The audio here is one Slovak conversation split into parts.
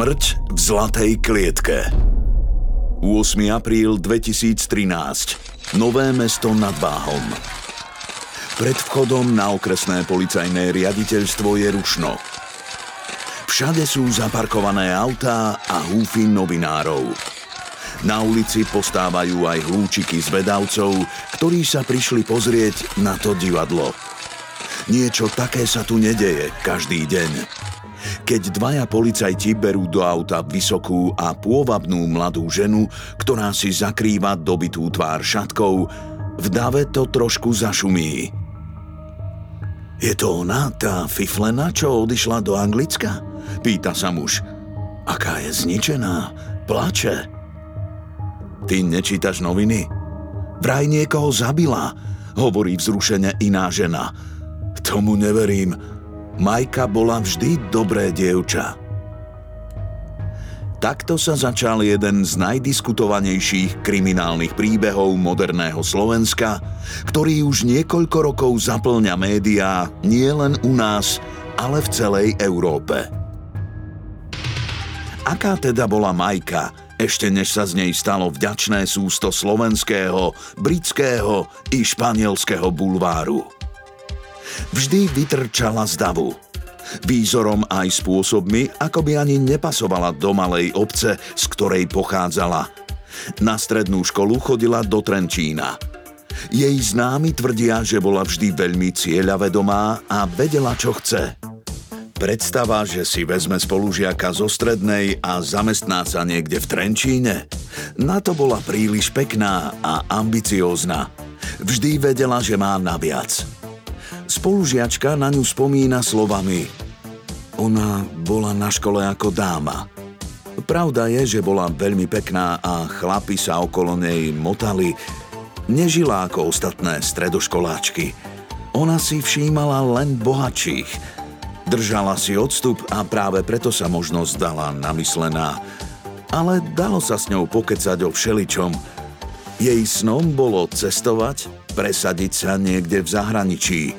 Smrť v zlatej klietke 8. apríl 2013 Nové mesto nad Váhom Pred vchodom na okresné policajné riaditeľstvo je rušno. Všade sú zaparkované autá a húfy novinárov. Na ulici postávajú aj hlúčiky zvedavcov, ktorí sa prišli pozrieť na to divadlo. Niečo také sa tu nedeje každý deň. Keď dvaja policajti berú do auta vysokú a pôvabnú mladú ženu, ktorá si zakrýva dobitú tvár šatkou, v dave to trošku zašumí. Je to ona, tá fiflena, čo odišla do Anglicka? Pýta sa muž. Aká je zničená, plače. Ty nečítaš noviny? Vraj niekoho zabila, hovorí vzrušene iná žena. Tomu neverím, Majka bola vždy dobré dievča. Takto sa začal jeden z najdiskutovanejších kriminálnych príbehov moderného Slovenska, ktorý už niekoľko rokov zaplňa médiá nie len u nás, ale v celej Európe. Aká teda bola Majka, ešte než sa z nej stalo vďačné sústo slovenského, britského i španielského bulváru? Vždy vytrčala z davu. Výzorom aj spôsobmi, ako by ani nepasovala do malej obce, z ktorej pochádzala. Na strednú školu chodila do Trenčína. Jej známi tvrdia, že bola vždy veľmi cieľavedomá a vedela, čo chce. Predstava, že si vezme spolužiaka zo strednej a zamestná sa niekde v Trenčíne, na to bola príliš pekná a ambiciózna. Vždy vedela, že má naviac. Spolužiačka na ňu spomína slovami Ona bola na škole ako dáma. Pravda je, že bola veľmi pekná a chlapi sa okolo nej motali. Nežila ako ostatné stredoškoláčky. Ona si všímala len bohatších. Držala si odstup a práve preto sa možno zdala namyslená. Ale dalo sa s ňou pokecať o všeličom. Jej snom bolo cestovať, presadiť sa niekde v zahraničí.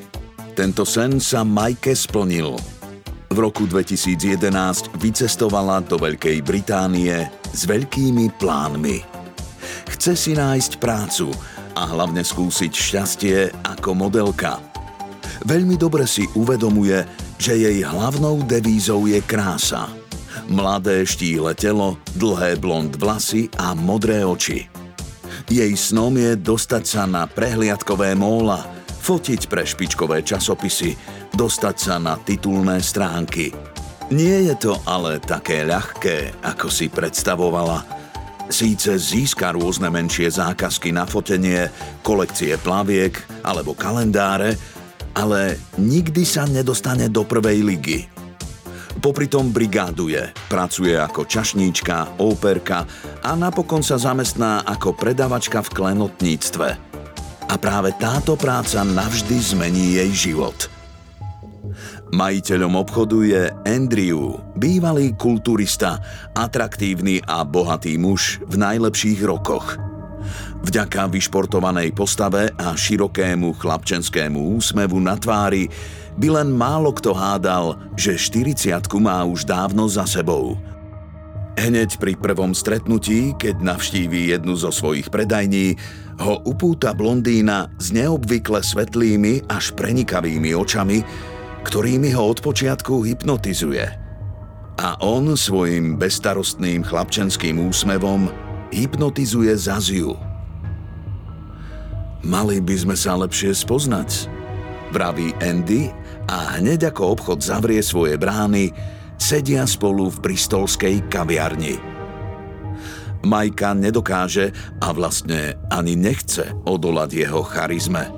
Tento sen sa Majke splnil. V roku 2011 vycestovala do Veľkej Británie s veľkými plánmi. Chce si nájsť prácu a hlavne skúsiť šťastie ako modelka. Veľmi dobre si uvedomuje, že jej hlavnou devízou je krása. Mladé štíhle telo, dlhé blond vlasy a modré oči. Jej snom je dostať sa na prehliadkové móla – fotiť pre špičkové časopisy, dostať sa na titulné stránky. Nie je to ale také ľahké, ako si predstavovala. Síce získa rôzne menšie zákazky na fotenie, kolekcie plaviek alebo kalendáre, ale nikdy sa nedostane do prvej ligy. Popri tom brigáduje, pracuje ako čašníčka, óperka a napokon sa zamestná ako predavačka v klenotníctve – a práve táto práca navždy zmení jej život. Majiteľom obchodu je Andrew, bývalý kulturista, atraktívny a bohatý muž v najlepších rokoch. Vďaka vyšportovanej postave a širokému chlapčenskému úsmevu na tvári by len málo kto hádal, že 40 má už dávno za sebou. Hneď pri prvom stretnutí, keď navštíví jednu zo svojich predajní, ho upúta blondína s neobvykle svetlými až prenikavými očami, ktorými ho od počiatku hypnotizuje. A on svojim bestarostným chlapčenským úsmevom hypnotizuje Zaziu. Mali by sme sa lepšie spoznať, vraví Andy a hneď ako obchod zavrie svoje brány, sedia spolu v bristolskej kaviarni. Majka nedokáže a vlastne ani nechce odolať jeho charizme.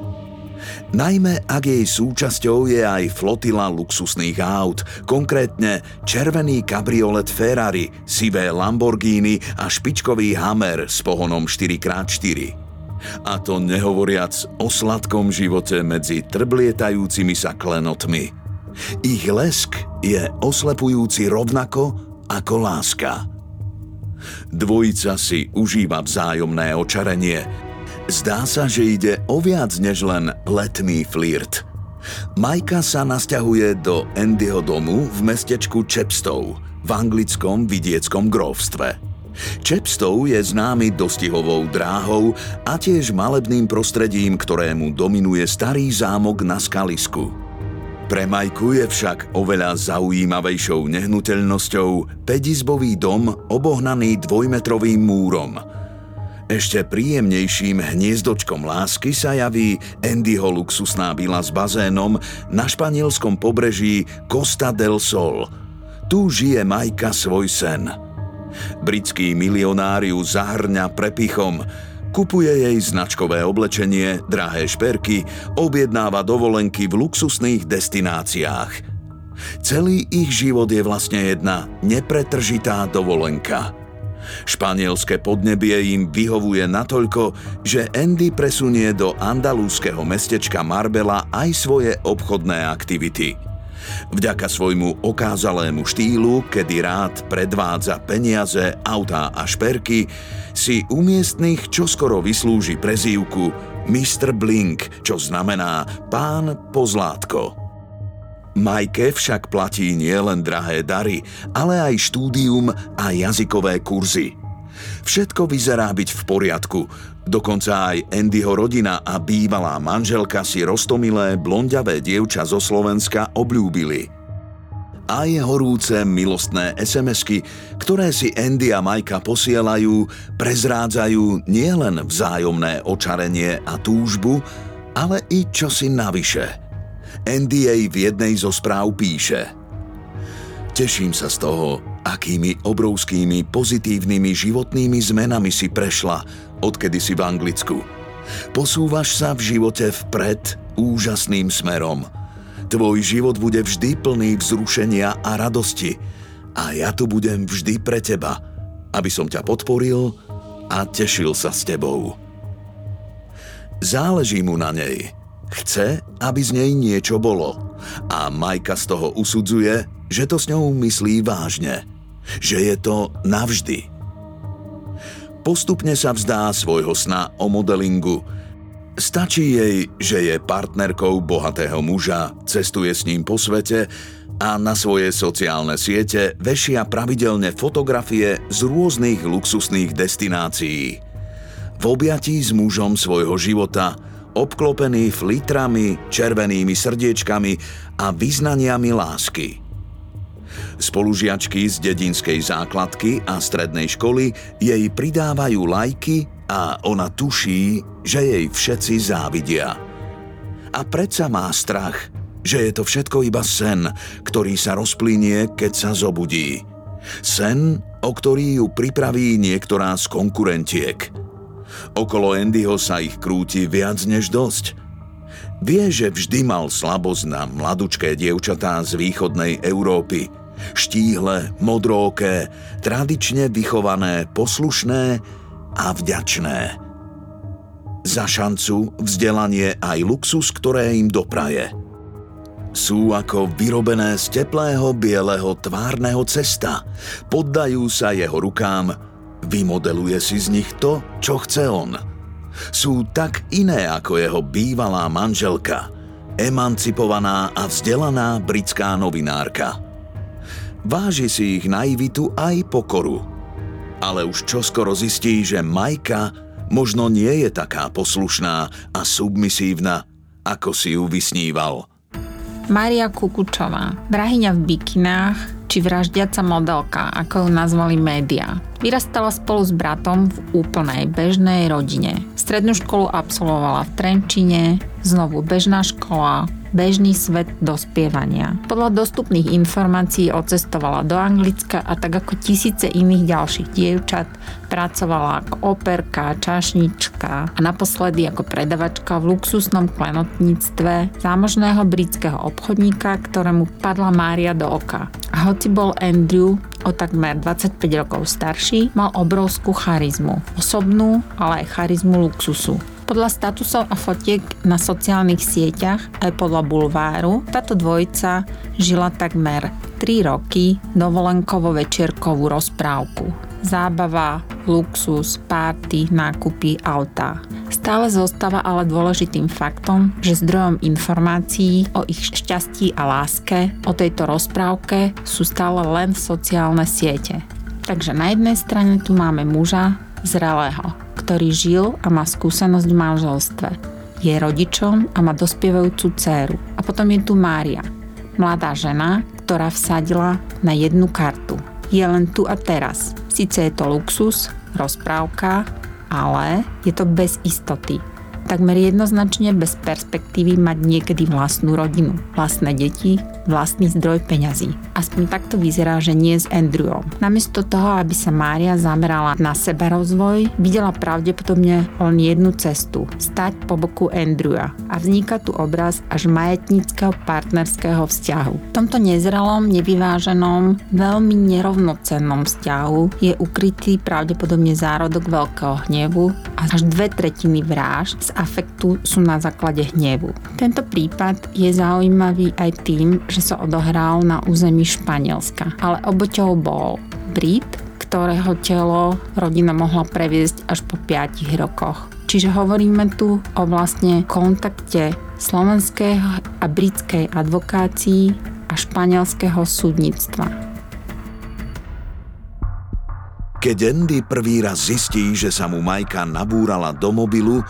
Najmä ak jej súčasťou je aj flotila luxusných aut, konkrétne červený kabriolet Ferrari, sivé Lamborghini a špičkový Hammer s pohonom 4x4. A to nehovoriac o sladkom živote medzi trblietajúcimi sa klenotmi – ich lesk je oslepujúci rovnako ako láska. Dvojica si užíva vzájomné očarenie. Zdá sa, že ide o viac než len letný flirt. Majka sa nasťahuje do Andyho domu v mestečku Chepstow v anglickom vidieckom grovstve. Chepstow je známy dostihovou dráhou a tiež malebným prostredím, ktorému dominuje starý zámok na skalisku – pre Majku je však oveľa zaujímavejšou nehnuteľnosťou pedizbový dom obohnaný dvojmetrovým múrom. Ešte príjemnejším hniezdočkom lásky sa javí Andyho luxusná vila s bazénom na španielskom pobreží Costa del Sol. Tu žije Majka svoj sen. Britský milionáriu zahrňa prepichom, Kupuje jej značkové oblečenie, drahé šperky, objednáva dovolenky v luxusných destináciách. Celý ich život je vlastne jedna nepretržitá dovolenka. Španielské podnebie im vyhovuje natoľko, že Andy presunie do andalúzského mestečka Marbella aj svoje obchodné aktivity – Vďaka svojmu okázalému štýlu, kedy rád predvádza peniaze, autá a šperky, si u miestnych čoskoro vyslúži prezývku Mr. Blink, čo znamená pán pozlátko. Majke však platí nielen drahé dary, ale aj štúdium a jazykové kurzy – Všetko vyzerá byť v poriadku. Dokonca aj Andyho rodina a bývalá manželka si rostomilé blondiavé dievča zo Slovenska obľúbili. Aj horúce milostné SMS-ky, ktoré si Andy a Majka posielajú, prezrádzajú nielen vzájomné očarenie a túžbu, ale i čosi navyše. Andy jej v jednej zo správ píše Teším sa z toho, akými obrovskými pozitívnymi životnými zmenami si prešla, odkedy si v Anglicku. Posúvaš sa v živote vpred úžasným smerom. Tvoj život bude vždy plný vzrušenia a radosti a ja tu budem vždy pre teba, aby som ťa podporil a tešil sa s tebou. Záleží mu na nej. Chce, aby z nej niečo bolo. A Majka z toho usudzuje, že to s ňou myslí vážne – že je to navždy. Postupne sa vzdá svojho sna o modelingu. Stačí jej, že je partnerkou bohatého muža, cestuje s ním po svete a na svoje sociálne siete vešia pravidelne fotografie z rôznych luxusných destinácií. V objatí s mužom svojho života, obklopený flitrami, červenými srdiečkami a vyznaniami lásky – Spolužiačky z dedinskej základky a strednej školy jej pridávajú lajky a ona tuší, že jej všetci závidia. A predsa má strach, že je to všetko iba sen, ktorý sa rozplynie, keď sa zobudí. Sen, o ktorý ju pripraví niektorá z konkurentiek. Okolo Andyho sa ich krúti viac než dosť – Vie, že vždy mal slabosť na mladučké dievčatá z východnej Európy – Štíhle, modróké, tradične vychované, poslušné a vďačné. Za šancu, vzdelanie aj luxus, ktoré im dopraje. Sú ako vyrobené z teplého bieleho tvárneho cesta. Poddajú sa jeho rukám, vymodeluje si z nich to, čo chce on. Sú tak iné ako jeho bývalá manželka, emancipovaná a vzdelaná britská novinárka – Váži si ich naivitu aj pokoru. Ale už čoskoro zistí, že Majka možno nie je taká poslušná a submisívna, ako si ju vysníval. Maria Kukučová, drahyňa v bikinách, či vraždiaca modelka, ako ju nazvali médiá. Vyrastala spolu s bratom v úplnej bežnej rodine. Strednú školu absolvovala v Trenčine, znovu bežná škola, bežný svet dospievania. Podľa dostupných informácií odcestovala do Anglicka a tak ako tisíce iných ďalších dievčat pracovala ako operka, čašnička a naposledy ako predavačka v luxusnom klenotníctve zámožného britského obchodníka, ktorému padla Mária do oka. A hoci bol Andrew o takmer 25 rokov starší, mal obrovskú charizmu. Osobnú, ale aj charizmu luxusu. Podľa statusov a fotiek na sociálnych sieťach aj podľa bulváru táto dvojica žila takmer 3 roky dovolenkovo večierkovú rozprávku. Zábava, luxus, párty, nákupy, auta. Stále zostáva ale dôležitým faktom, že zdrojom informácií o ich šťastí a láske o tejto rozprávke sú stále len sociálne siete. Takže na jednej strane tu máme muža, zrelého, ktorý žil a má skúsenosť v manželstve. Je rodičom a má dospievajúcu dceru. A potom je tu Mária, mladá žena, ktorá vsadila na jednu kartu. Je len tu a teraz. Sice je to luxus, rozprávka, ale je to bez istoty takmer jednoznačne bez perspektívy mať niekedy vlastnú rodinu, vlastné deti, vlastný zdroj peňazí. Aspoň takto vyzerá, že nie s Andrewom. Namiesto toho, aby sa Mária zamerala na seba rozvoj, videla pravdepodobne len jednu cestu. Stať po boku Andrewa. A vzniká tu obraz až majetníckého partnerského vzťahu. V tomto nezrelom, nevyváženom, veľmi nerovnocennom vzťahu je ukrytý pravdepodobne zárodok veľkého hnevu a až dve tretiny vražd z afektu sú na základe hnevu. Tento prípad je zaujímavý aj tým, že sa odohral na území Španielska, ale oboťou bol Brit, ktorého telo rodina mohla previesť až po 5 rokoch. Čiže hovoríme tu o vlastne kontakte slovenského a britskej advokácii a španielského súdnictva. Keď Andy prvý raz zistí, že sa mu Majka nabúrala do mobilu,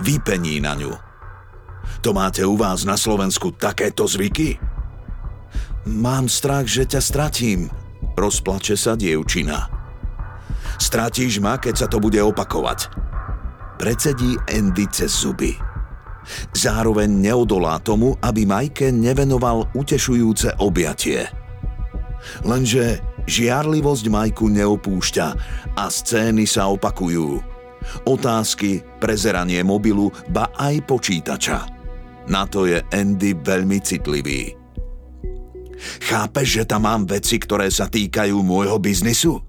vypení na ňu. To máte u vás na Slovensku takéto zvyky? Mám strach, že ťa stratím, rozplače sa dievčina. Stratíš ma, keď sa to bude opakovať. Precedí Andy cez zuby. Zároveň neodolá tomu, aby Majke nevenoval utešujúce objatie. Lenže žiarlivosť Majku neopúšťa a scény sa opakujú – Otázky, prezeranie mobilu, ba aj počítača. Na to je Andy veľmi citlivý. Chápeš, že tam mám veci, ktoré sa týkajú môjho biznisu?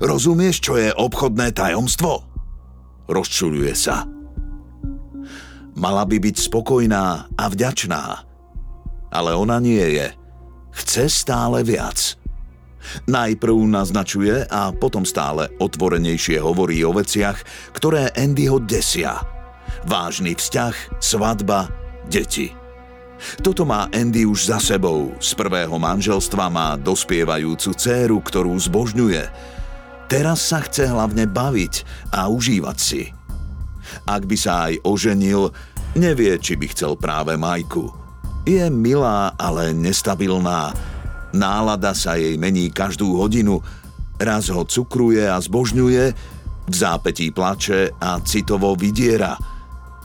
Rozumieš, čo je obchodné tajomstvo? Rozčuluje sa. Mala by byť spokojná a vďačná. Ale ona nie je. Chce stále viac. Najprv naznačuje a potom stále otvorenejšie hovorí o veciach, ktoré Andyho desia. Vážny vzťah, svadba, deti. Toto má Andy už za sebou. Z prvého manželstva má dospievajúcu dceru, ktorú zbožňuje. Teraz sa chce hlavne baviť a užívať si. Ak by sa aj oženil, nevie, či by chcel práve Majku. Je milá, ale nestabilná Nálada sa jej mení každú hodinu. Raz ho cukruje a zbožňuje, v zápetí plače a citovo vydiera.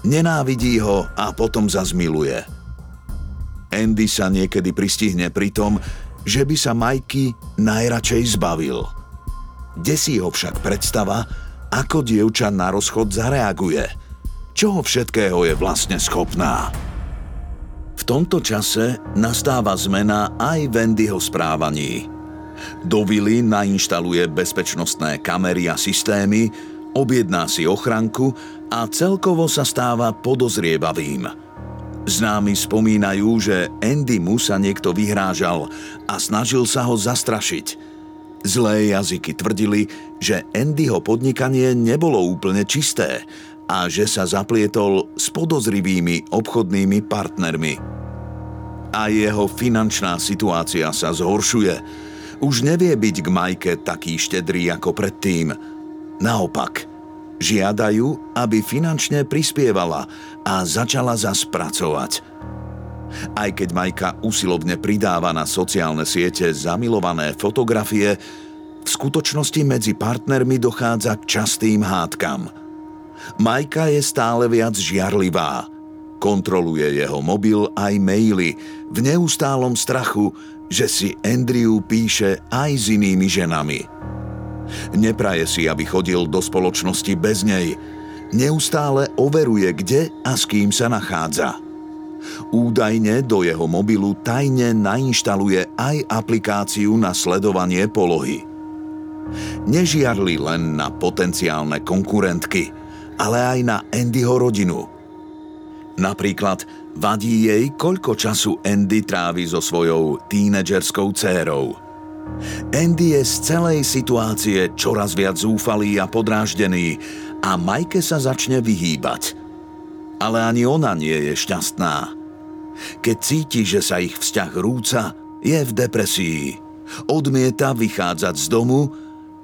Nenávidí ho a potom zazmiluje. Andy sa niekedy pristihne pri tom, že by sa Majky najradšej zbavil. Desí ho však predstava, ako dievča na rozchod zareaguje. Čoho všetkého je vlastne schopná tomto čase nastáva zmena aj v Wendyho správaní. Do vily nainštaluje bezpečnostné kamery a systémy, objedná si ochranku a celkovo sa stáva podozrievavým. Známi spomínajú, že Andy mu sa niekto vyhrážal a snažil sa ho zastrašiť. Zlé jazyky tvrdili, že Andyho podnikanie nebolo úplne čisté a že sa zaplietol s podozrivými obchodnými partnermi. A jeho finančná situácia sa zhoršuje. Už nevie byť k Majke taký štedrý ako predtým. Naopak, žiadajú, aby finančne prispievala a začala zas pracovať. Aj keď Majka usilovne pridáva na sociálne siete zamilované fotografie, v skutočnosti medzi partnermi dochádza k častým hádkam. Majka je stále viac žiarlivá – Kontroluje jeho mobil aj maily v neustálom strachu, že si Andrew píše aj s inými ženami. Nepraje si, aby chodil do spoločnosti bez nej. Neustále overuje, kde a s kým sa nachádza. Údajne do jeho mobilu tajne nainštaluje aj aplikáciu na sledovanie polohy. Nežiarli len na potenciálne konkurentky, ale aj na Andyho rodinu – Napríklad vadí jej, koľko času Andy trávi so svojou tínedžerskou dcérou. Andy je z celej situácie čoraz viac zúfalý a podráždený a Majke sa začne vyhýbať. Ale ani ona nie je šťastná. Keď cíti, že sa ich vzťah rúca, je v depresii. Odmieta vychádzať z domu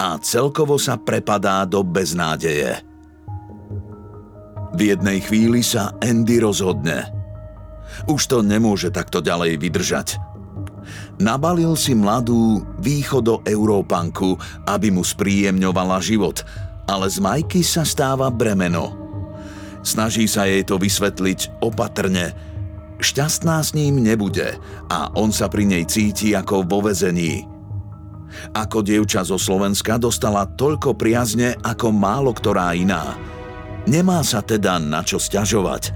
a celkovo sa prepadá do beznádeje. V jednej chvíli sa Andy rozhodne. Už to nemôže takto ďalej vydržať. Nabalil si mladú východoeurópanku, aby mu spríjemňovala život, ale z Majky sa stáva bremeno. Snaží sa jej to vysvetliť opatrne. Šťastná s ním nebude a on sa pri nej cíti ako vo vezení. Ako dievča zo Slovenska dostala toľko priazne ako málo ktorá iná – Nemá sa teda na čo stiažovať.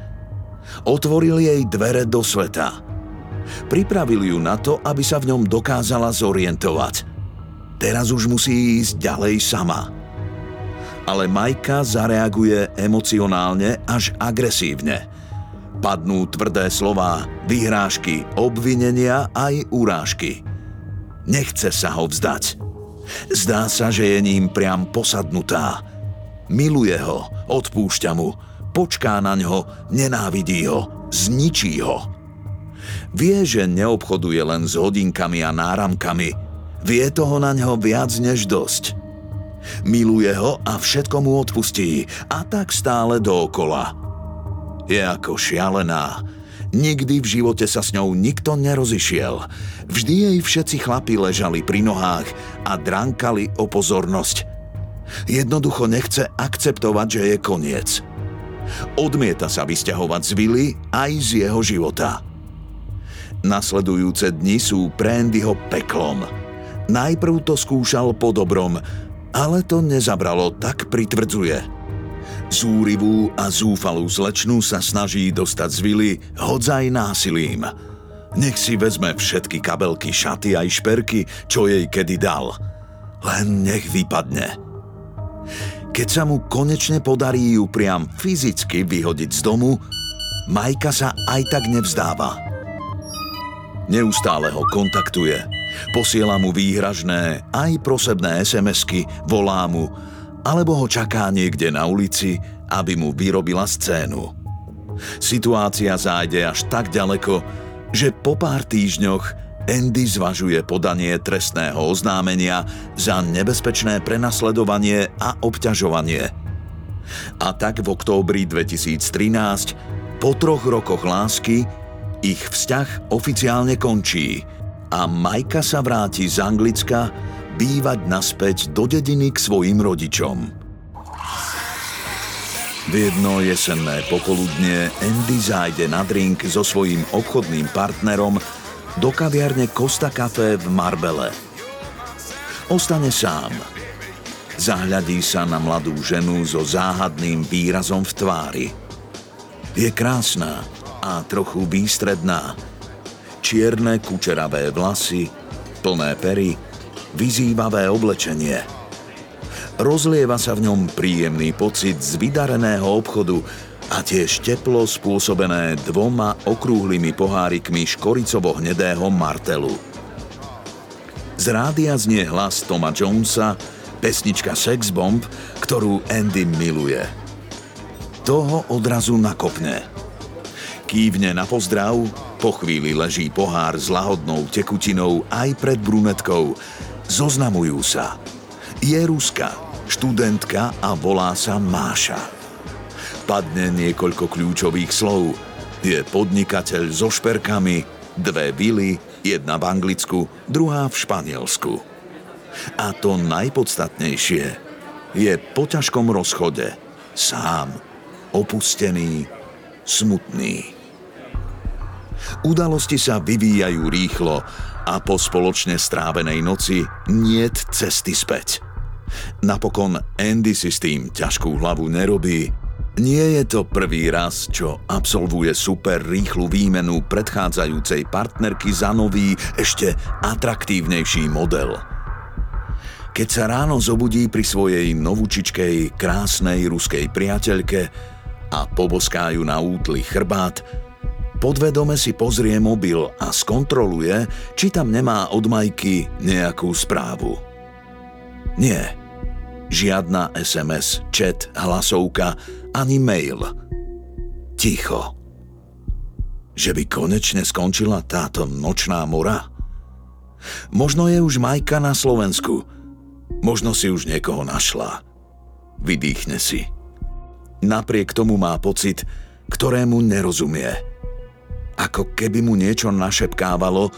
Otvoril jej dvere do sveta. Pripravil ju na to, aby sa v ňom dokázala zorientovať. Teraz už musí ísť ďalej sama. Ale Majka zareaguje emocionálne až agresívne. Padnú tvrdé slová, vyhrážky, obvinenia aj urážky. Nechce sa ho vzdať. Zdá sa, že je ním priam posadnutá – Miluje ho, odpúšťa mu, počká na ňo, nenávidí ho, zničí ho. Vie, že neobchoduje len s hodinkami a náramkami. Vie toho na ňo viac než dosť. Miluje ho a všetko mu odpustí a tak stále dookola. Je ako šialená. Nikdy v živote sa s ňou nikto nerozišiel. Vždy jej všetci chlapi ležali pri nohách a drankali o pozornosť – Jednoducho nechce akceptovať, že je koniec. Odmieta sa vysťahovať z vily aj z jeho života. Nasledujúce dni sú pre Andyho peklom. Najprv to skúšal po dobrom, ale to nezabralo, tak pritvrdzuje. Zúrivú a zúfalú slečnu sa snaží dostať z vily hodzaj násilím. Nech si vezme všetky kabelky, šaty aj šperky, čo jej kedy dal. Len nech vypadne. Keď sa mu konečne podarí ju priam fyzicky vyhodiť z domu, Majka sa aj tak nevzdáva. Neustále ho kontaktuje, posiela mu výhražné aj prosebné SMS-ky, volá mu, alebo ho čaká niekde na ulici, aby mu vyrobila scénu. Situácia zájde až tak ďaleko, že po pár týždňoch Andy zvažuje podanie trestného oznámenia za nebezpečné prenasledovanie a obťažovanie. A tak v októbri 2013, po troch rokoch lásky, ich vzťah oficiálne končí a Majka sa vráti z Anglicka bývať naspäť do dediny k svojim rodičom. V jedno jesenné popoludne Andy zájde na drink so svojím obchodným partnerom do kaviarne Costa Café v Marbele. Ostane sám. Zahľadí sa na mladú ženu so záhadným výrazom v tvári. Je krásna a trochu výstredná. Čierne kučeravé vlasy, plné pery, vyzývavé oblečenie. Rozlieva sa v ňom príjemný pocit z vydareného obchodu, a tiež teplo spôsobené dvoma okrúhlymi pohárikmi škoricovo-hnedého martelu. Z rádia znie hlas Toma Jonesa, pesnička Sex Bomb, ktorú Andy miluje. Toho odrazu nakopne. Kývne na pozdrav, po chvíli leží pohár s lahodnou tekutinou aj pred brunetkou Zoznamujú sa. Je Ruska, študentka a volá sa Máša. Padne niekoľko kľúčových slov. Je podnikateľ so šperkami, dve vily, jedna v Anglicku, druhá v Španielsku. A to najpodstatnejšie je po ťažkom rozchode sám, opustený, smutný. Udalosti sa vyvíjajú rýchlo a po spoločne strávenej noci niet cesty späť. Napokon Andy si s tým ťažkú hlavu nerobí. Nie je to prvý raz, čo absolvuje super rýchlu výmenu predchádzajúcej partnerky za nový, ešte atraktívnejší model. Keď sa ráno zobudí pri svojej novúčičkej, krásnej ruskej priateľke a poboskájú na útly chrbát, Podvedome si pozrie mobil a skontroluje, či tam nemá od Majky nejakú správu. Nie. Žiadna SMS, chat, hlasovka ani mail. Ticho. Že by konečne skončila táto nočná mora? Možno je už Majka na Slovensku. Možno si už niekoho našla. Vydýchne si. Napriek tomu má pocit, ktorému nerozumie ako keby mu niečo našepkávalo,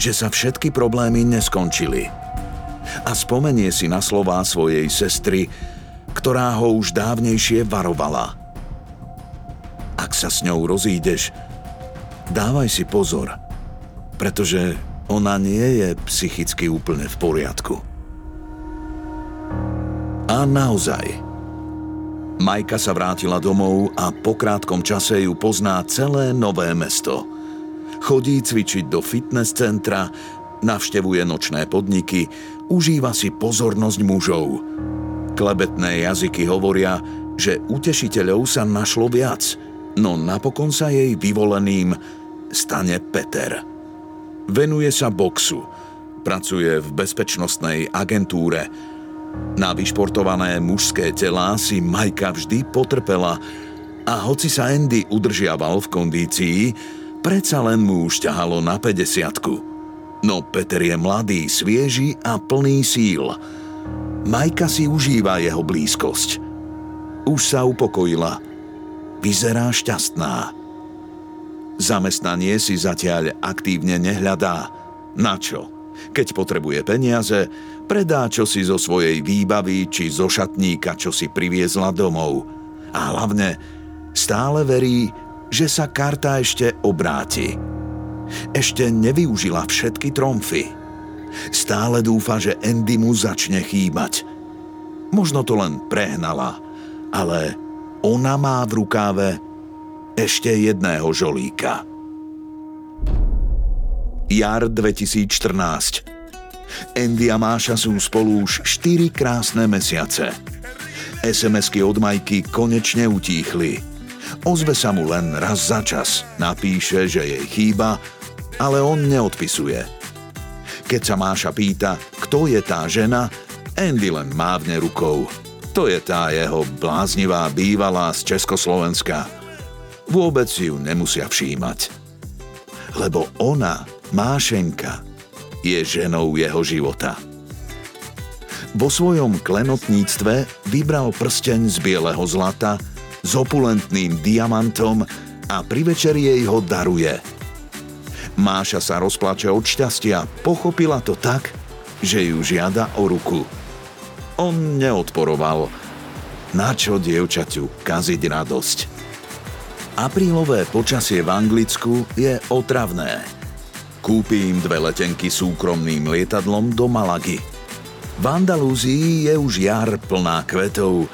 že sa všetky problémy neskončili. A spomenie si na slová svojej sestry, ktorá ho už dávnejšie varovala. Ak sa s ňou rozídeš, dávaj si pozor, pretože ona nie je psychicky úplne v poriadku. A naozaj, Majka sa vrátila domov a po krátkom čase ju pozná celé nové mesto. Chodí cvičiť do fitness centra, navštevuje nočné podniky, užíva si pozornosť mužov. Klebetné jazyky hovoria, že utešiteľov sa našlo viac, no napokon sa jej vyvoleným stane Peter. Venuje sa boxu, pracuje v bezpečnostnej agentúre, na vyšportované mužské telá si Majka vždy potrpela a hoci sa Andy udržiaval v kondícii, predsa len mu už ťahalo na 50 No Peter je mladý, svieži a plný síl. Majka si užíva jeho blízkosť. Už sa upokojila. Vyzerá šťastná. Zamestnanie si zatiaľ aktívne nehľadá. Na čo? Keď potrebuje peniaze, predá čosi zo svojej výbavy či zo šatníka, čo si priviezla domov. A hlavne stále verí, že sa karta ešte obráti. Ešte nevyužila všetky tromfy. Stále dúfa, že Andy mu začne chýbať. Možno to len prehnala, ale ona má v rukáve ešte jedného žolíka. Jar 2014. Andy a Máša sú spolu už 4 krásne mesiace. SMS-ky od Majky konečne utíchli. Ozve sa mu len raz za čas, napíše, že jej chýba, ale on neodpisuje. Keď sa Máša pýta, kto je tá žena, Andy len mávne rukou. To je tá jeho bláznivá bývalá z Československa. Vôbec ju nemusia všímať. Lebo ona Mášenka je ženou jeho života. Vo svojom klenotníctve vybral prsteň z bieleho zlata s opulentným diamantom a pri večeri jej ho daruje. Máša sa rozplače od šťastia, pochopila to tak, že ju žiada o ruku. On neodporoval. Na čo dievčaťu kaziť radosť? Aprílové počasie v Anglicku je otravné – Kúpi im dve letenky súkromným lietadlom do Malagy. V Andalúzii je už jar plná kvetov.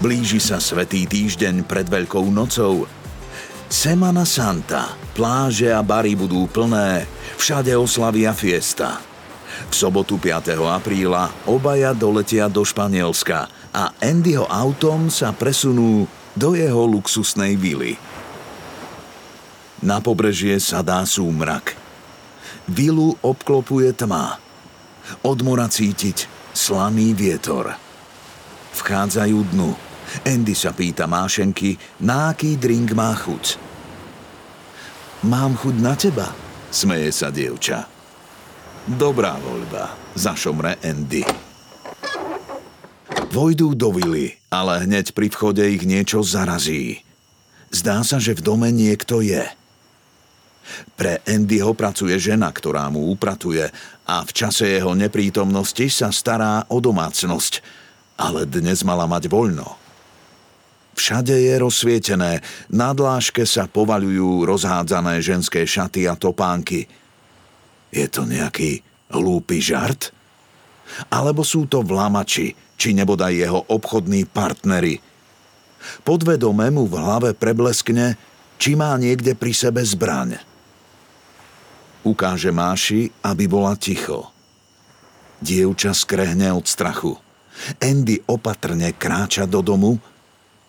Blíži sa svetý týždeň pred Veľkou nocou. Semana Santa, pláže a bary budú plné, všade oslavia fiesta. V sobotu 5. apríla obaja doletia do Španielska a Andyho autom sa presunú do jeho luxusnej vily. Na pobrežie sa dá súmrak. Vilu obklopuje tma. Od mora cítiť slaný vietor. Vchádzajú dnu. Andy sa pýta Mášenky, na aký drink má chuť. Mám chuť na teba, smeje sa dievča. Dobrá voľba, zašomre Andy. Vojdú do vily, ale hneď pri vchode ich niečo zarazí. Zdá sa, že v dome niekto je. Pre Andyho pracuje žena, ktorá mu upratuje a v čase jeho neprítomnosti sa stará o domácnosť, ale dnes mala mať voľno. Všade je rozsvietené, na dláške sa povaľujú rozhádzané ženské šaty a topánky. Je to nejaký hlúpy žart? Alebo sú to vlamači, či nebodaj jeho obchodní partnery. Podvedome mu v hlave prebleskne, či má niekde pri sebe zbraň. Ukáže Máši, aby bola ticho. Dievča skrehne od strachu. Andy opatrne kráča do domu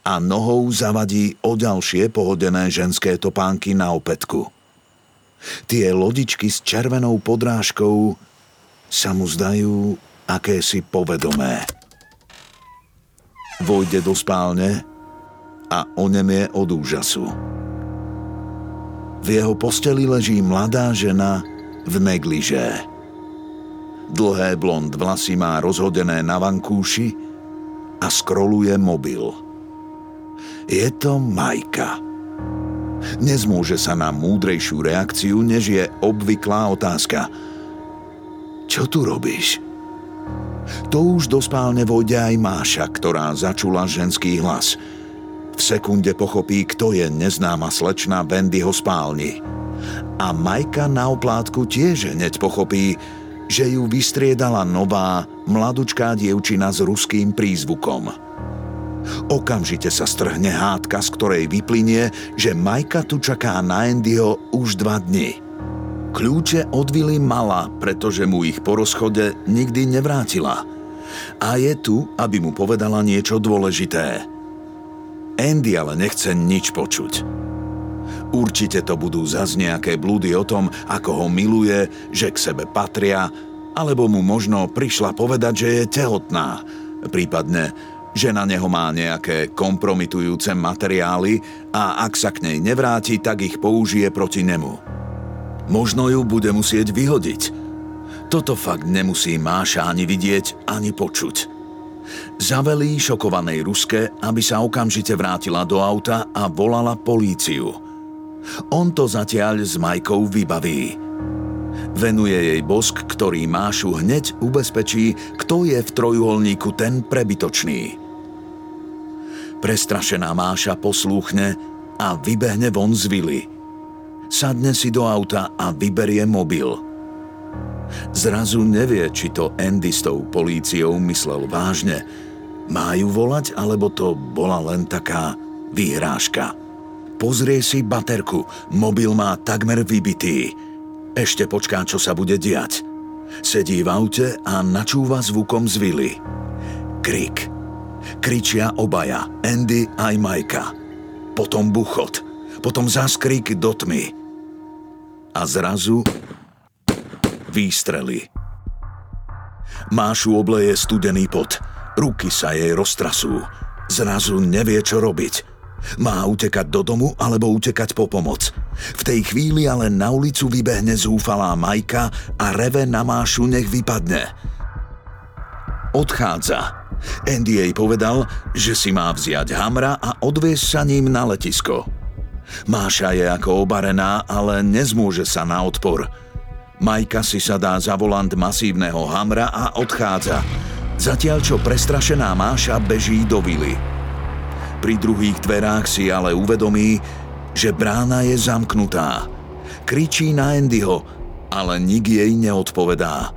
a nohou zavadí o ďalšie pohodené ženské topánky na opätku. Tie lodičky s červenou podrážkou sa mu zdajú akési povedomé. Vojde do spálne a onemie od úžasu. V jeho posteli leží mladá žena v negliže. Dlhé blond vlasy má rozhodené na vankúši a skroluje mobil. Je to Majka. Nezmôže sa na múdrejšiu reakciu, než je obvyklá otázka. Čo tu robíš? To už do spálne vojde aj Máša, ktorá začula ženský hlas. Sekunde pochopí, kto je neznáma slečna Wendyho spálni. A Majka na oplátku tiež hneď pochopí, že ju vystriedala nová, mladučká dievčina s ruským prízvukom. Okamžite sa strhne hádka, z ktorej vyplynie, že Majka tu čaká na Andyho už dva dny. Kľúče od Vily mala, pretože mu ich po rozchode nikdy nevrátila. A je tu, aby mu povedala niečo dôležité. Andy ale nechce nič počuť. Určite to budú zas nejaké blúdy o tom, ako ho miluje, že k sebe patria, alebo mu možno prišla povedať, že je tehotná, prípadne, že na neho má nejaké kompromitujúce materiály a ak sa k nej nevráti, tak ich použije proti nemu. Možno ju bude musieť vyhodiť. Toto fakt nemusí Máša ani vidieť, ani počuť. Zavelí šokovanej Ruske, aby sa okamžite vrátila do auta a volala políciu. On to zatiaľ s Majkou vybaví. Venuje jej bosk, ktorý Mášu hneď ubezpečí, kto je v trojuholníku ten prebytočný. Prestrašená Máša poslúchne a vybehne von z vily – sadne si do auta a vyberie mobil. Zrazu nevie, či to Andy s tou políciou myslel vážne. Má ju volať, alebo to bola len taká výhrážka. Pozrie si baterku, mobil má takmer vybitý. Ešte počká, čo sa bude diať. Sedí v aute a načúva zvukom z vily. Krik. Kričia obaja, Andy aj Majka. Potom buchot. Potom zaskrik do tmy a zrazu výstrely. Mášu obleje studený pot, ruky sa jej roztrasú. Zrazu nevie, čo robiť. Má utekať do domu alebo utekať po pomoc. V tej chvíli ale na ulicu vybehne zúfalá Majka a reve na Mášu nech vypadne. Odchádza. Andy jej povedal, že si má vziať hamra a odviesť sa ním na letisko. Máša je ako obarená, ale nezmôže sa na odpor. Majka si sadá za volant masívneho hamra a odchádza. Zatiaľ čo prestrašená Máša beží do vily. Pri druhých dverách si ale uvedomí, že brána je zamknutá. Kričí na Andyho, ale nik jej neodpovedá.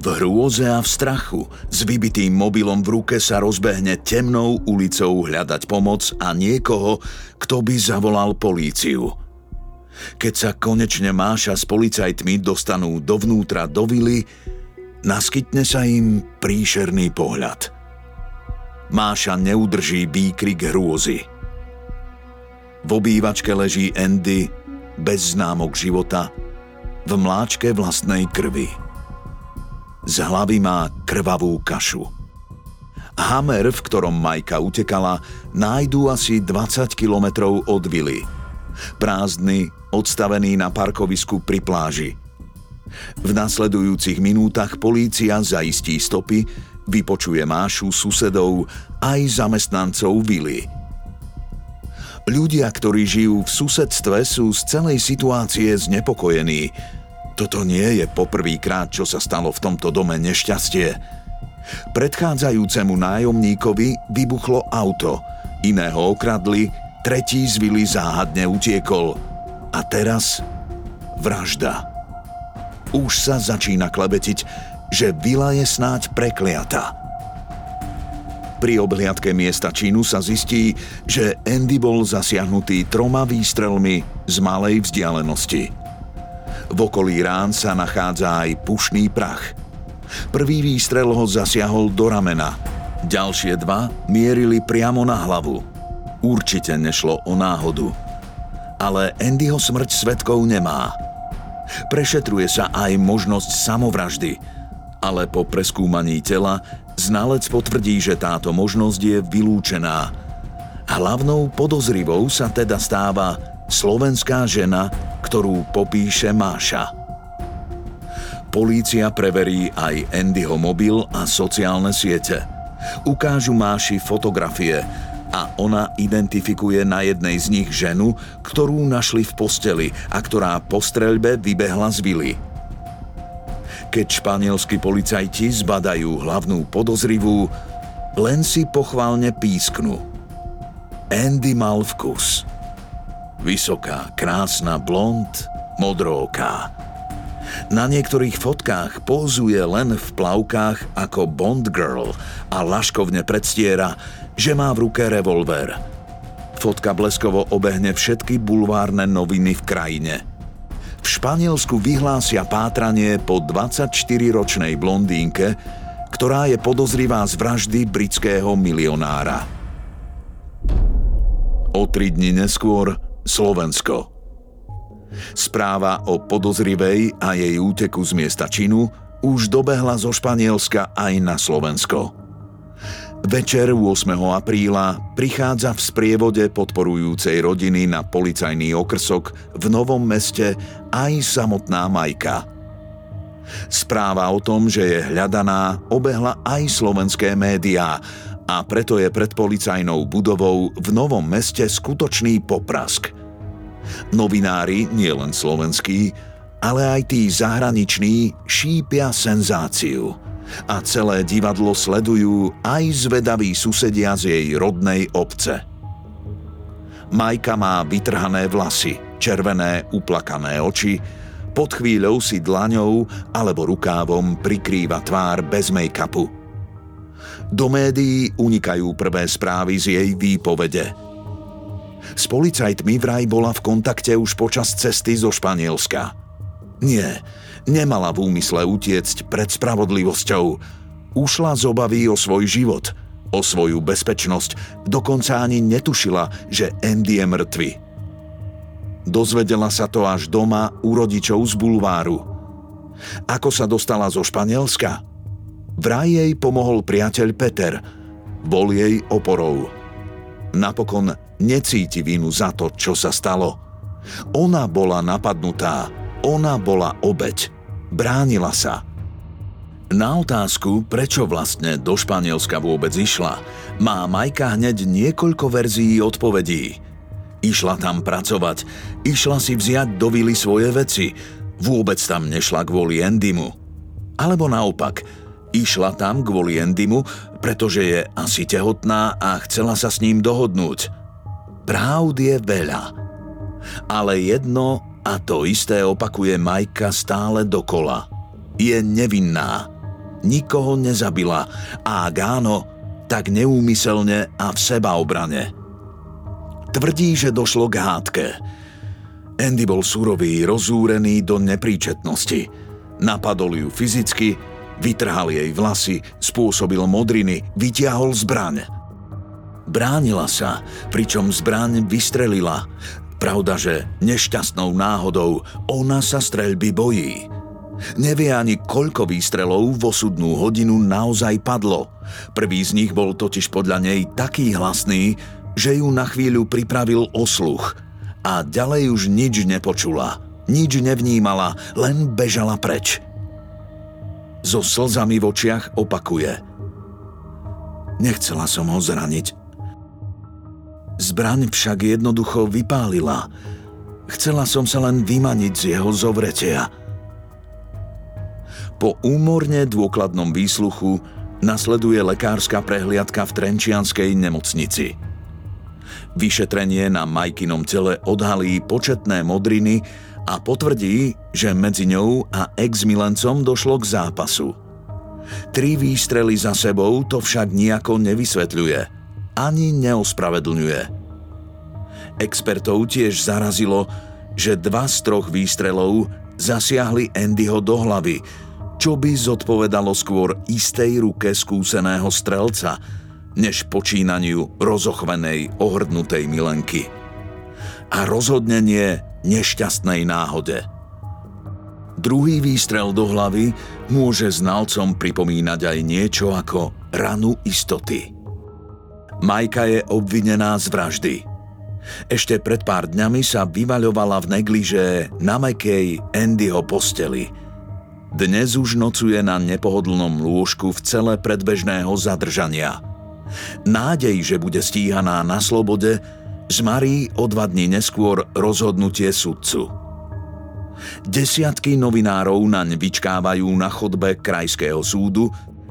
V hrôze a v strachu s vybitým mobilom v ruke sa rozbehne temnou ulicou hľadať pomoc a niekoho, kto by zavolal políciu. Keď sa konečne Máša s policajtmi dostanú dovnútra do vily, naskytne sa im príšerný pohľad. Máša neudrží výkrik hrôzy. V obývačke leží Andy bez známok života v mláčke vlastnej krvi. Z hlavy má krvavú kašu. Hammer, v ktorom Majka utekala, nájdú asi 20 kilometrov od vily. Prázdny, odstavený na parkovisku pri pláži. V nasledujúcich minútach polícia zaistí stopy, vypočuje Mášu, susedov aj zamestnancov vily. Ľudia, ktorí žijú v susedstve, sú z celej situácie znepokojení. Toto nie je poprvýkrát, čo sa stalo v tomto dome nešťastie. Predchádzajúcemu nájomníkovi vybuchlo auto, iného okradli, tretí z vily záhadne utiekol. A teraz vražda. Už sa začína klebetiť, že vila je snáď prekliata. Pri obhliadke miesta činu sa zistí, že Andy bol zasiahnutý troma výstrelmi z malej vzdialenosti. V okolí rán sa nachádza aj pušný prach. Prvý výstrel ho zasiahol do ramena. Ďalšie dva mierili priamo na hlavu. Určite nešlo o náhodu. Ale Andyho smrť svetkov nemá. Prešetruje sa aj možnosť samovraždy, ale po preskúmaní tela znalec potvrdí, že táto možnosť je vylúčená. Hlavnou podozrivou sa teda stáva slovenská žena, ktorú popíše Máša. Polícia preverí aj Andyho mobil a sociálne siete. Ukážu Máši fotografie a ona identifikuje na jednej z nich ženu, ktorú našli v posteli a ktorá po streľbe vybehla z vily. Keď španielskí policajti zbadajú hlavnú podozrivú, len si pochválne písknu. Andy mal vkus. Vysoká, krásna blond, modróka. Na niektorých fotkách pózuje len v plavkách ako Bond Girl a laškovne predstiera, že má v ruke revolver. Fotka bleskovo obehne všetky bulvárne noviny v krajine – v Španielsku vyhlásia pátranie po 24-ročnej blondínke, ktorá je podozrivá z vraždy britského milionára. O tri dni neskôr Slovensko. Správa o podozrivej a jej úteku z miesta činu už dobehla zo Španielska aj na Slovensko. Večer 8. apríla prichádza v sprievode podporujúcej rodiny na policajný okrsok v Novom meste aj samotná Majka. Správa o tom, že je hľadaná, obehla aj slovenské médiá a preto je pred policajnou budovou v Novom meste skutočný poprask. Novinári, nielen slovenskí, ale aj tí zahraniční, šípia senzáciu – a celé divadlo sledujú aj zvedaví susedia z jej rodnej obce. Majka má vytrhané vlasy, červené uplakané oči, pod chvíľou si dlaňou alebo rukávom prikrýva tvár bez make-upu. Do médií unikajú prvé správy z jej výpovede. S policajtmi vraj bola v kontakte už počas cesty zo Španielska. Nie, Nemala v úmysle utiecť pred spravodlivosťou. Ušla z obavy o svoj život, o svoju bezpečnosť, dokonca ani netušila, že Andy je mŕtvy. Dozvedela sa to až doma u rodičov z bulváru. Ako sa dostala zo Španielska? Vraj jej pomohol priateľ Peter. Bol jej oporou. Napokon necíti vinu za to, čo sa stalo. Ona bola napadnutá, ona bola obeď. Bránila sa. Na otázku, prečo vlastne do Španielska vôbec išla, má Majka hneď niekoľko verzií odpovedí. Išla tam pracovať, išla si vziať do vily svoje veci, vôbec tam nešla kvôli Endymu. Alebo naopak, išla tam kvôli Endymu, pretože je asi tehotná a chcela sa s ním dohodnúť. Pravd je veľa. Ale jedno a to isté opakuje Majka stále dokola. Je nevinná. Nikoho nezabila a ak áno, tak neúmyselne a v sebaobrane. Tvrdí, že došlo k hádke. Andy bol surový, rozúrený do nepríčetnosti. Napadol ju fyzicky, vytrhal jej vlasy, spôsobil modriny, vytiahol zbraň. Bránila sa, pričom zbraň vystrelila. Pravda, že nešťastnou náhodou ona sa streľby bojí. Nevie ani koľko výstrelov v osudnú hodinu naozaj padlo. Prvý z nich bol totiž podľa nej taký hlasný, že ju na chvíľu pripravil osluch a ďalej už nič nepočula. Nič nevnímala, len bežala preč. So slzami v očiach opakuje. Nechcela som ho zraniť. Zbraň však jednoducho vypálila. Chcela som sa len vymaniť z jeho zovretia. Po úmorne dôkladnom výsluchu nasleduje lekárska prehliadka v Trenčianskej nemocnici. Vyšetrenie na Majkinom tele odhalí početné modriny a potvrdí, že medzi ňou a ex-milencom došlo k zápasu. Tri výstrely za sebou to však nejako nevysvetľuje, ani neospravedlňuje. Expertov tiež zarazilo, že dva z troch výstrelov zasiahli Andyho do hlavy, čo by zodpovedalo skôr istej ruke skúseného strelca, než počínaniu rozochvenej, ohrdnutej milenky. A rozhodne nie nešťastnej náhode. Druhý výstrel do hlavy môže znalcom pripomínať aj niečo ako ranu istoty. Majka je obvinená z vraždy. Ešte pred pár dňami sa vyvaľovala v negliže na mekej Andyho posteli. Dnes už nocuje na nepohodlnom lôžku v cele predbežného zadržania. Nádej, že bude stíhaná na slobode, zmarí o dva dní neskôr rozhodnutie sudcu. Desiatky novinárov naň vyčkávajú na chodbe krajského súdu,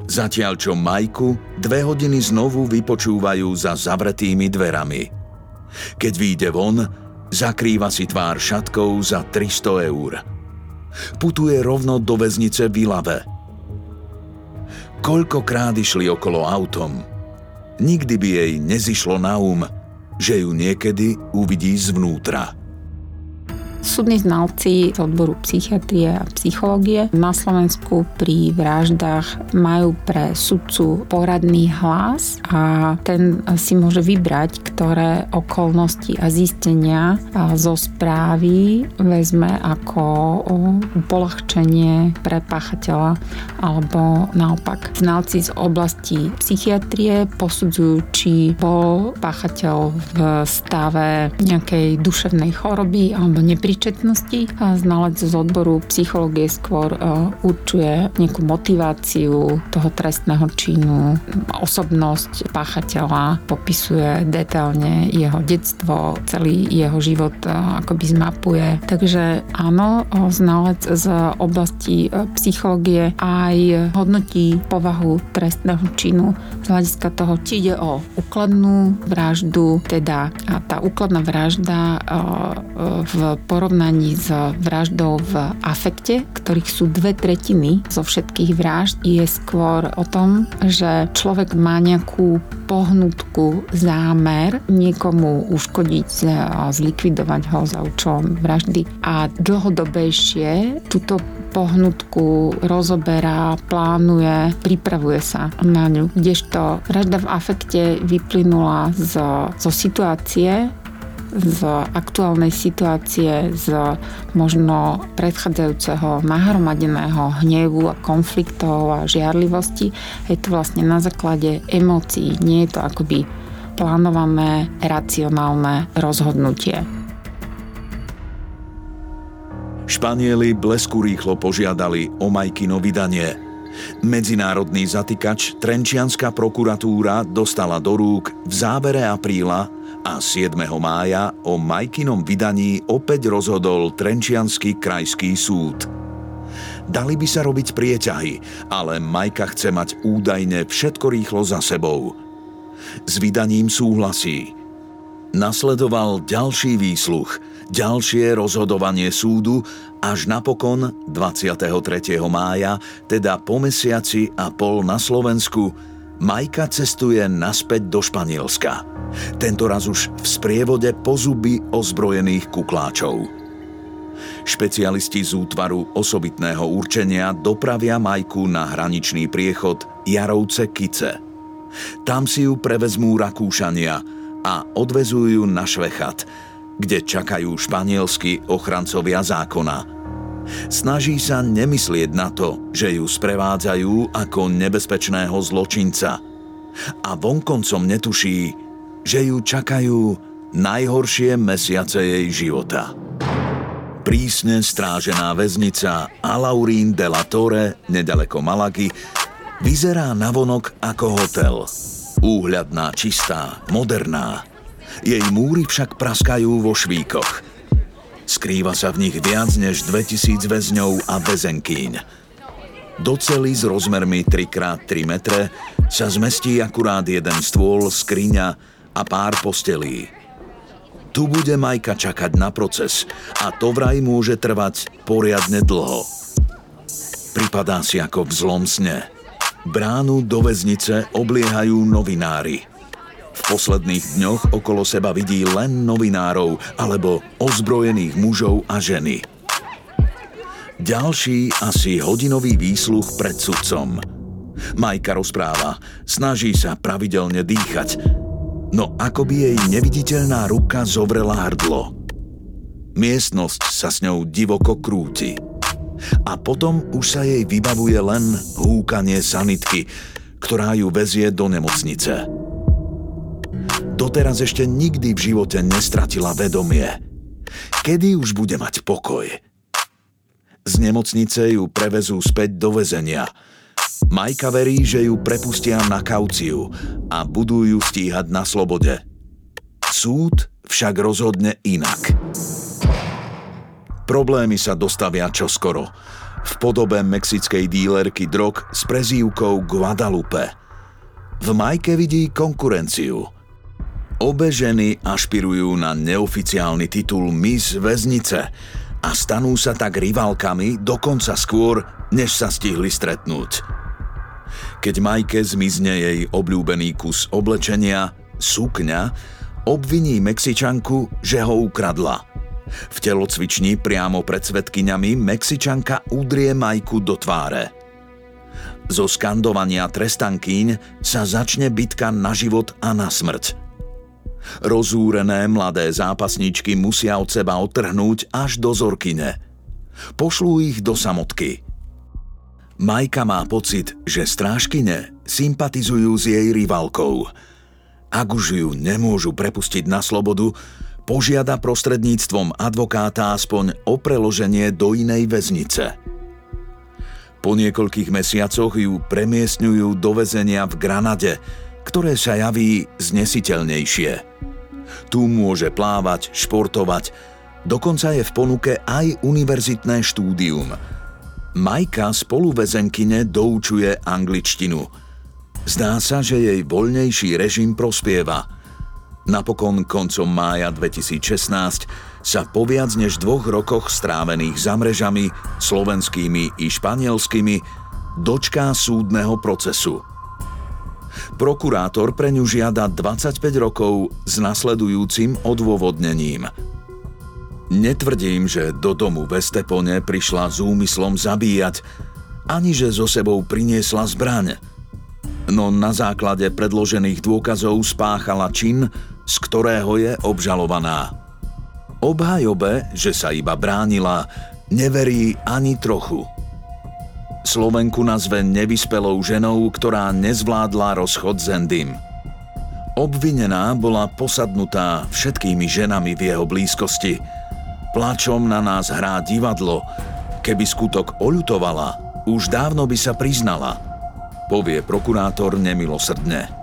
zatiaľ čo Majku dve hodiny znovu vypočúvajú za zavretými dverami. Keď vyjde von, zakrýva si tvár šatkou za 300 eur. Putuje rovno do väznice v Ilave. Koľkokrát išli okolo autom. Nikdy by jej nezišlo na um, že ju niekedy uvidí zvnútra. Súdni znalci z odboru psychiatrie a psychológie na Slovensku pri vraždách majú pre sudcu poradný hlas a ten si môže vybrať, ktoré okolnosti a zistenia zo správy vezme ako polahčenie pre páchateľa alebo naopak. Znalci z oblasti psychiatrie posudzujú, či bol páchateľ v stave nejakej duševnej choroby alebo nepri príčetnosti. A znalec z odboru psychológie skôr e, určuje nejakú motiváciu toho trestného činu, osobnosť páchateľa, popisuje detailne jeho detstvo, celý jeho život e, akoby zmapuje. Takže áno, e, znalec z oblasti psychológie aj hodnotí povahu trestného činu z hľadiska toho, či ide o úkladnú vraždu, teda tá úkladná vražda v porovnaní s vraždou v afekte, ktorých sú dve tretiny zo všetkých vražd, je skôr o tom, že človek má nejakú pohnutku, zámer niekomu uškodiť, zlikvidovať ho za účelom vraždy a dlhodobejšie túto pohnutku rozoberá, plánuje, pripravuje sa na ňu. Kdežto vražda v afekte vyplynula zo, zo situácie, z aktuálnej situácie, z možno predchádzajúceho nahromadeného hnevu a konfliktov a žiarlivosti. Je to vlastne na základe emócií, nie je to akoby plánované, racionálne rozhodnutie. Španieli blesku rýchlo požiadali o Majkino vydanie. Medzinárodný zatýkač Trenčianská prokuratúra dostala do rúk v závere apríla a 7. mája o Majkinom vydaní opäť rozhodol Trenčianský krajský súd. Dali by sa robiť prieťahy, ale Majka chce mať údajne všetko rýchlo za sebou. S vydaním súhlasí. Nasledoval ďalší výsluch, ďalšie rozhodovanie súdu až napokon 23. mája, teda po mesiaci a pol na Slovensku, Majka cestuje naspäť do Španielska. Tento raz už v sprievode po zuby ozbrojených kukláčov. Špecialisti z útvaru osobitného určenia dopravia Majku na hraničný priechod Jarovce Kice. Tam si ju prevezmú Rakúšania a odvezujú na Švechat, kde čakajú španielskí ochrancovia zákona – Snaží sa nemyslieť na to, že ju sprevádzajú ako nebezpečného zločinca. A vonkoncom netuší, že ju čakajú najhoršie mesiace jej života. Prísne strážená väznica Alaurín de la Torre, nedaleko Malagy, vyzerá navonok ako hotel. Úhľadná, čistá, moderná. Jej múry však praskajú vo švíkoch. Skrýva sa v nich viac než 2000 väzňov a väzenkýň. Do cely s rozmermi 3x3 metre sa zmestí akurát jeden stôl, skriňa a pár postelí. Tu bude Majka čakať na proces a to vraj môže trvať poriadne dlho. Pripadá si ako v zlom sne. Bránu do väznice obliehajú novinári. V posledných dňoch okolo seba vidí len novinárov alebo ozbrojených mužov a ženy. Ďalší asi hodinový výsluch pred sudcom. Majka rozpráva, snaží sa pravidelne dýchať, no ako by jej neviditeľná ruka zovrela hrdlo. Miestnosť sa s ňou divoko krúti. A potom už sa jej vybavuje len húkanie sanitky, ktorá ju vezie do nemocnice. Doteraz ešte nikdy v živote nestratila vedomie. Kedy už bude mať pokoj? Z nemocnice ju prevezú späť do väzenia. Majka verí, že ju prepustia na kauciu a budú ju stíhať na slobode. Súd však rozhodne inak. Problémy sa dostavia čoskoro. V podobe mexickej dílerky drog s prezývkou Guadalupe. V Majke vidí konkurenciu – Obe ženy ašpirujú na neoficiálny titul Miss Väznice a stanú sa tak rivalkami dokonca skôr, než sa stihli stretnúť. Keď Majke zmizne jej obľúbený kus oblečenia, sukňa, obviní Mexičanku, že ho ukradla. V telocvični priamo pred svetkyňami Mexičanka udrie Majku do tváre. Zo skandovania trestankyň sa začne bitka na život a na smrť. Rozúrené mladé zápasničky musia od seba otrhnúť až do zorkyne. Pošlú ich do samotky. Majka má pocit, že strážkyne sympatizujú s jej rivalkou. Ak už ju nemôžu prepustiť na slobodu, požiada prostredníctvom advokáta aspoň o preloženie do inej väznice. Po niekoľkých mesiacoch ju premiestňujú do väzenia v Granade, ktoré sa javí znesiteľnejšie. Tu môže plávať, športovať, dokonca je v ponuke aj univerzitné štúdium. Majka spoluväzenkyne doučuje angličtinu. Zdá sa, že jej voľnejší režim prospieva. Napokon koncom mája 2016 sa po viac než dvoch rokoch strávených za mrežami, slovenskými i španielskými, dočká súdneho procesu – Prokurátor pre ňu žiada 25 rokov s nasledujúcim odôvodnením. Netvrdím, že do domu v Estepone prišla s úmyslom zabíjať, ani že so sebou priniesla zbraň. No na základe predložených dôkazov spáchala čin, z ktorého je obžalovaná. Obhajobe, že sa iba bránila, neverí ani trochu – Slovenku nazve nevyspelou ženou, ktorá nezvládla rozchod s Endym. Obvinená bola posadnutá všetkými ženami v jeho blízkosti. Plačom na nás hrá divadlo. Keby skutok oľutovala, už dávno by sa priznala, povie prokurátor nemilosrdne.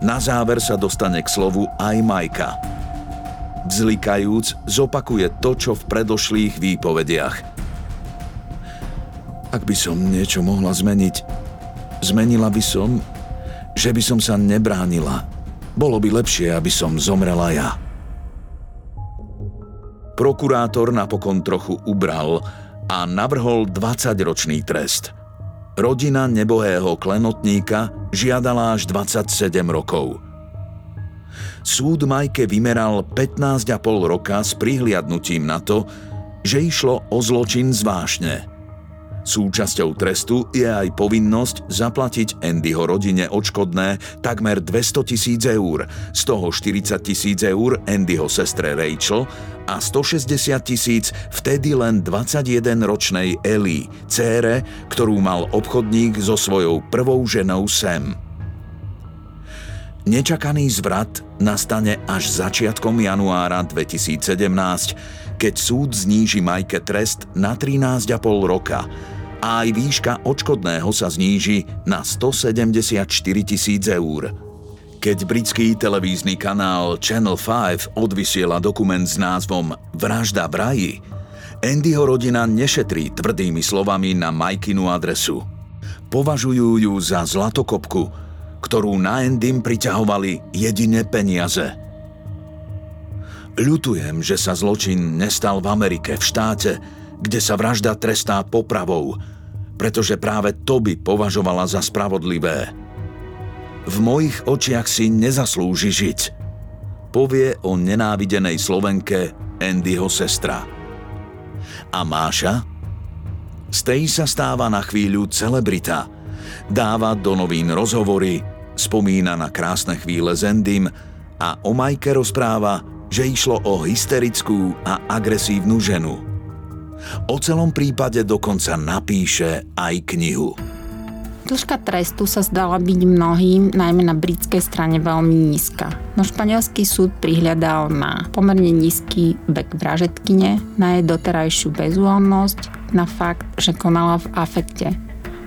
Na záver sa dostane k slovu aj Majka. Vzlikajúc, zopakuje to, čo v predošlých výpovediach – ak by som niečo mohla zmeniť, zmenila by som, že by som sa nebránila. Bolo by lepšie, aby som zomrela ja. Prokurátor napokon trochu ubral a navrhol 20-ročný trest. Rodina nebohého klenotníka žiadala až 27 rokov. Súd Majke vymeral 15,5 roka s prihliadnutím na to, že išlo o zločin zvášne – Súčasťou trestu je aj povinnosť zaplatiť Andyho rodine odškodné takmer 200 tisíc eur, z toho 40 tisíc eur Andyho sestre Rachel a 160 tisíc vtedy len 21-ročnej Ellie, cére, ktorú mal obchodník so svojou prvou ženou Sam. Nečakaný zvrat nastane až začiatkom januára 2017, keď súd zníži Majke trest na 13,5 roka a aj výška odškodného sa zníži na 174 tisíc eur. Keď britský televízny kanál Channel 5 odvysiela dokument s názvom Vražda v raji, Andyho rodina nešetrí tvrdými slovami na Majkinu adresu. Považujú ju za zlatokopku, ktorú na Endym priťahovali jedine peniaze. Ľutujem, že sa zločin nestal v Amerike, v štáte, kde sa vražda trestá popravou, pretože práve to by považovala za spravodlivé. V mojich očiach si nezaslúži žiť, povie o nenávidenej Slovenke Andyho sestra. A Máša? Z tej sa stáva na chvíľu celebrita. Dáva do novín rozhovory, spomína na krásne chvíle s Endym a o Majke rozpráva, že išlo o hysterickú a agresívnu ženu. O celom prípade dokonca napíše aj knihu. Dĺžka trestu sa zdala byť mnohým, najmä na britskej strane, veľmi nízka. No španielský súd prihľadal na pomerne nízky vek vražetkine, na jej doterajšiu bezúhonnosť, na fakt, že konala v afekte,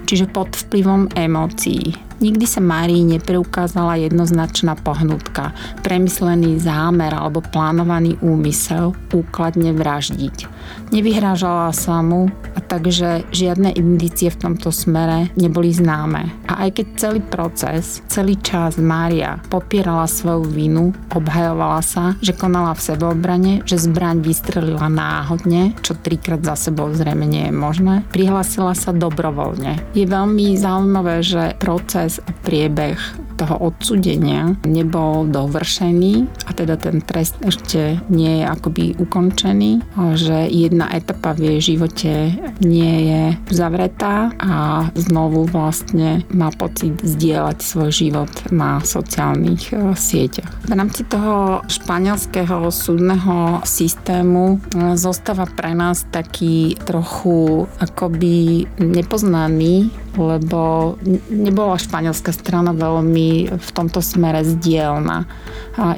čiže pod vplyvom emócií. Nikdy sa Márii nepreukázala jednoznačná pohnutka, premyslený zámer alebo plánovaný úmysel úkladne vraždiť. Nevyhrážala sa mu a takže žiadne indície v tomto smere neboli známe. A aj keď celý proces, celý čas Mária popierala svoju vinu, obhajovala sa, že konala v sebeobrane, že zbraň vystrelila náhodne, čo trikrát za sebou zrejme nie je možné, prihlásila sa dobrovoľne. Je veľmi zaujímavé, že proces a priebeh toho odsudenia nebol dovršený a teda ten trest ešte nie je akoby ukončený, že jedna etapa v jej živote nie je zavretá a znovu vlastne má pocit zdieľať svoj život na sociálnych e, sieťach. V rámci toho španielského súdneho systému e, zostáva pre nás taký trochu akoby nepoznaný lebo nebola španielská strana veľmi v tomto smere zdielna.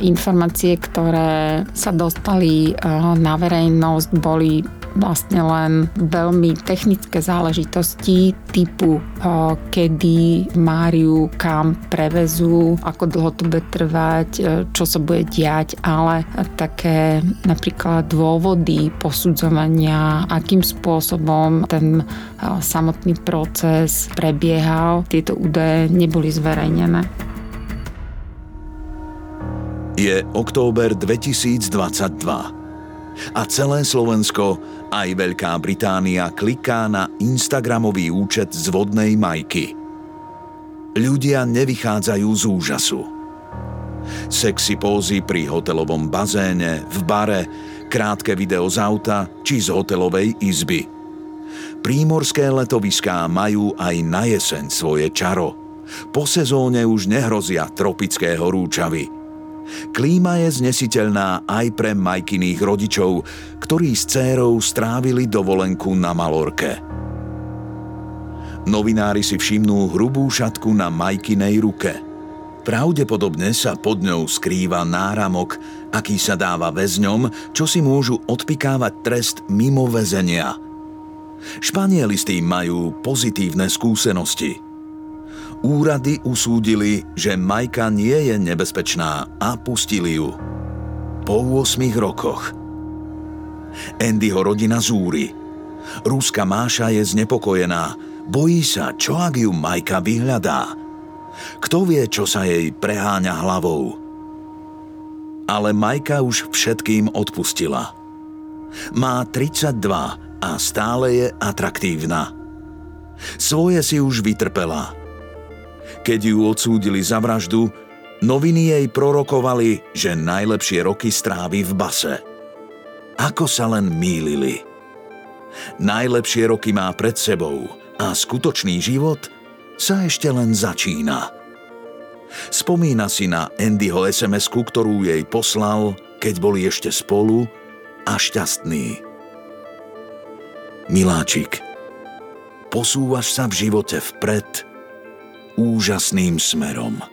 Informácie, ktoré sa dostali na verejnosť, boli vlastne len veľmi technické záležitosti typu kedy Máriu kam prevezú, ako dlho to bude trvať, čo sa bude diať, ale také napríklad dôvody posudzovania, akým spôsobom ten samotný proces prebiehal, tieto údaje neboli zverejnené. Je október 2022 a celé Slovensko aj Veľká Británia kliká na Instagramový účet z vodnej majky. Ľudia nevychádzajú z úžasu. Sexy pózy pri hotelovom bazéne, v bare, krátke video z auta či z hotelovej izby. Prímorské letoviská majú aj na jeseň svoje čaro. Po sezóne už nehrozia tropické horúčavy – Klíma je znesiteľná aj pre Majkyných rodičov, ktorí s cérou strávili dovolenku na Malorke. Novinári si všimnú hrubú šatku na Majkinej ruke. Pravdepodobne sa pod ňou skrýva náramok, aký sa dáva väzňom, čo si môžu odpikávať trest mimo väzenia. Španieli s tým majú pozitívne skúsenosti – Úrady usúdili, že Majka nie je nebezpečná a pustili ju. Po 8 rokoch. Andyho rodina zúri. Rúska Máša je znepokojená. Bojí sa, čo ak ju Majka vyhľadá. Kto vie, čo sa jej preháňa hlavou. Ale Majka už všetkým odpustila. Má 32 a stále je atraktívna. Svoje si už vytrpela – keď ju odsúdili za vraždu, noviny jej prorokovali, že najlepšie roky strávi v base. Ako sa len mýlili. Najlepšie roky má pred sebou a skutočný život sa ešte len začína. Spomína si na Andyho sms ktorú jej poslal, keď boli ešte spolu a šťastní. Miláčik, posúvaš sa v živote vpred – úžasným smerom.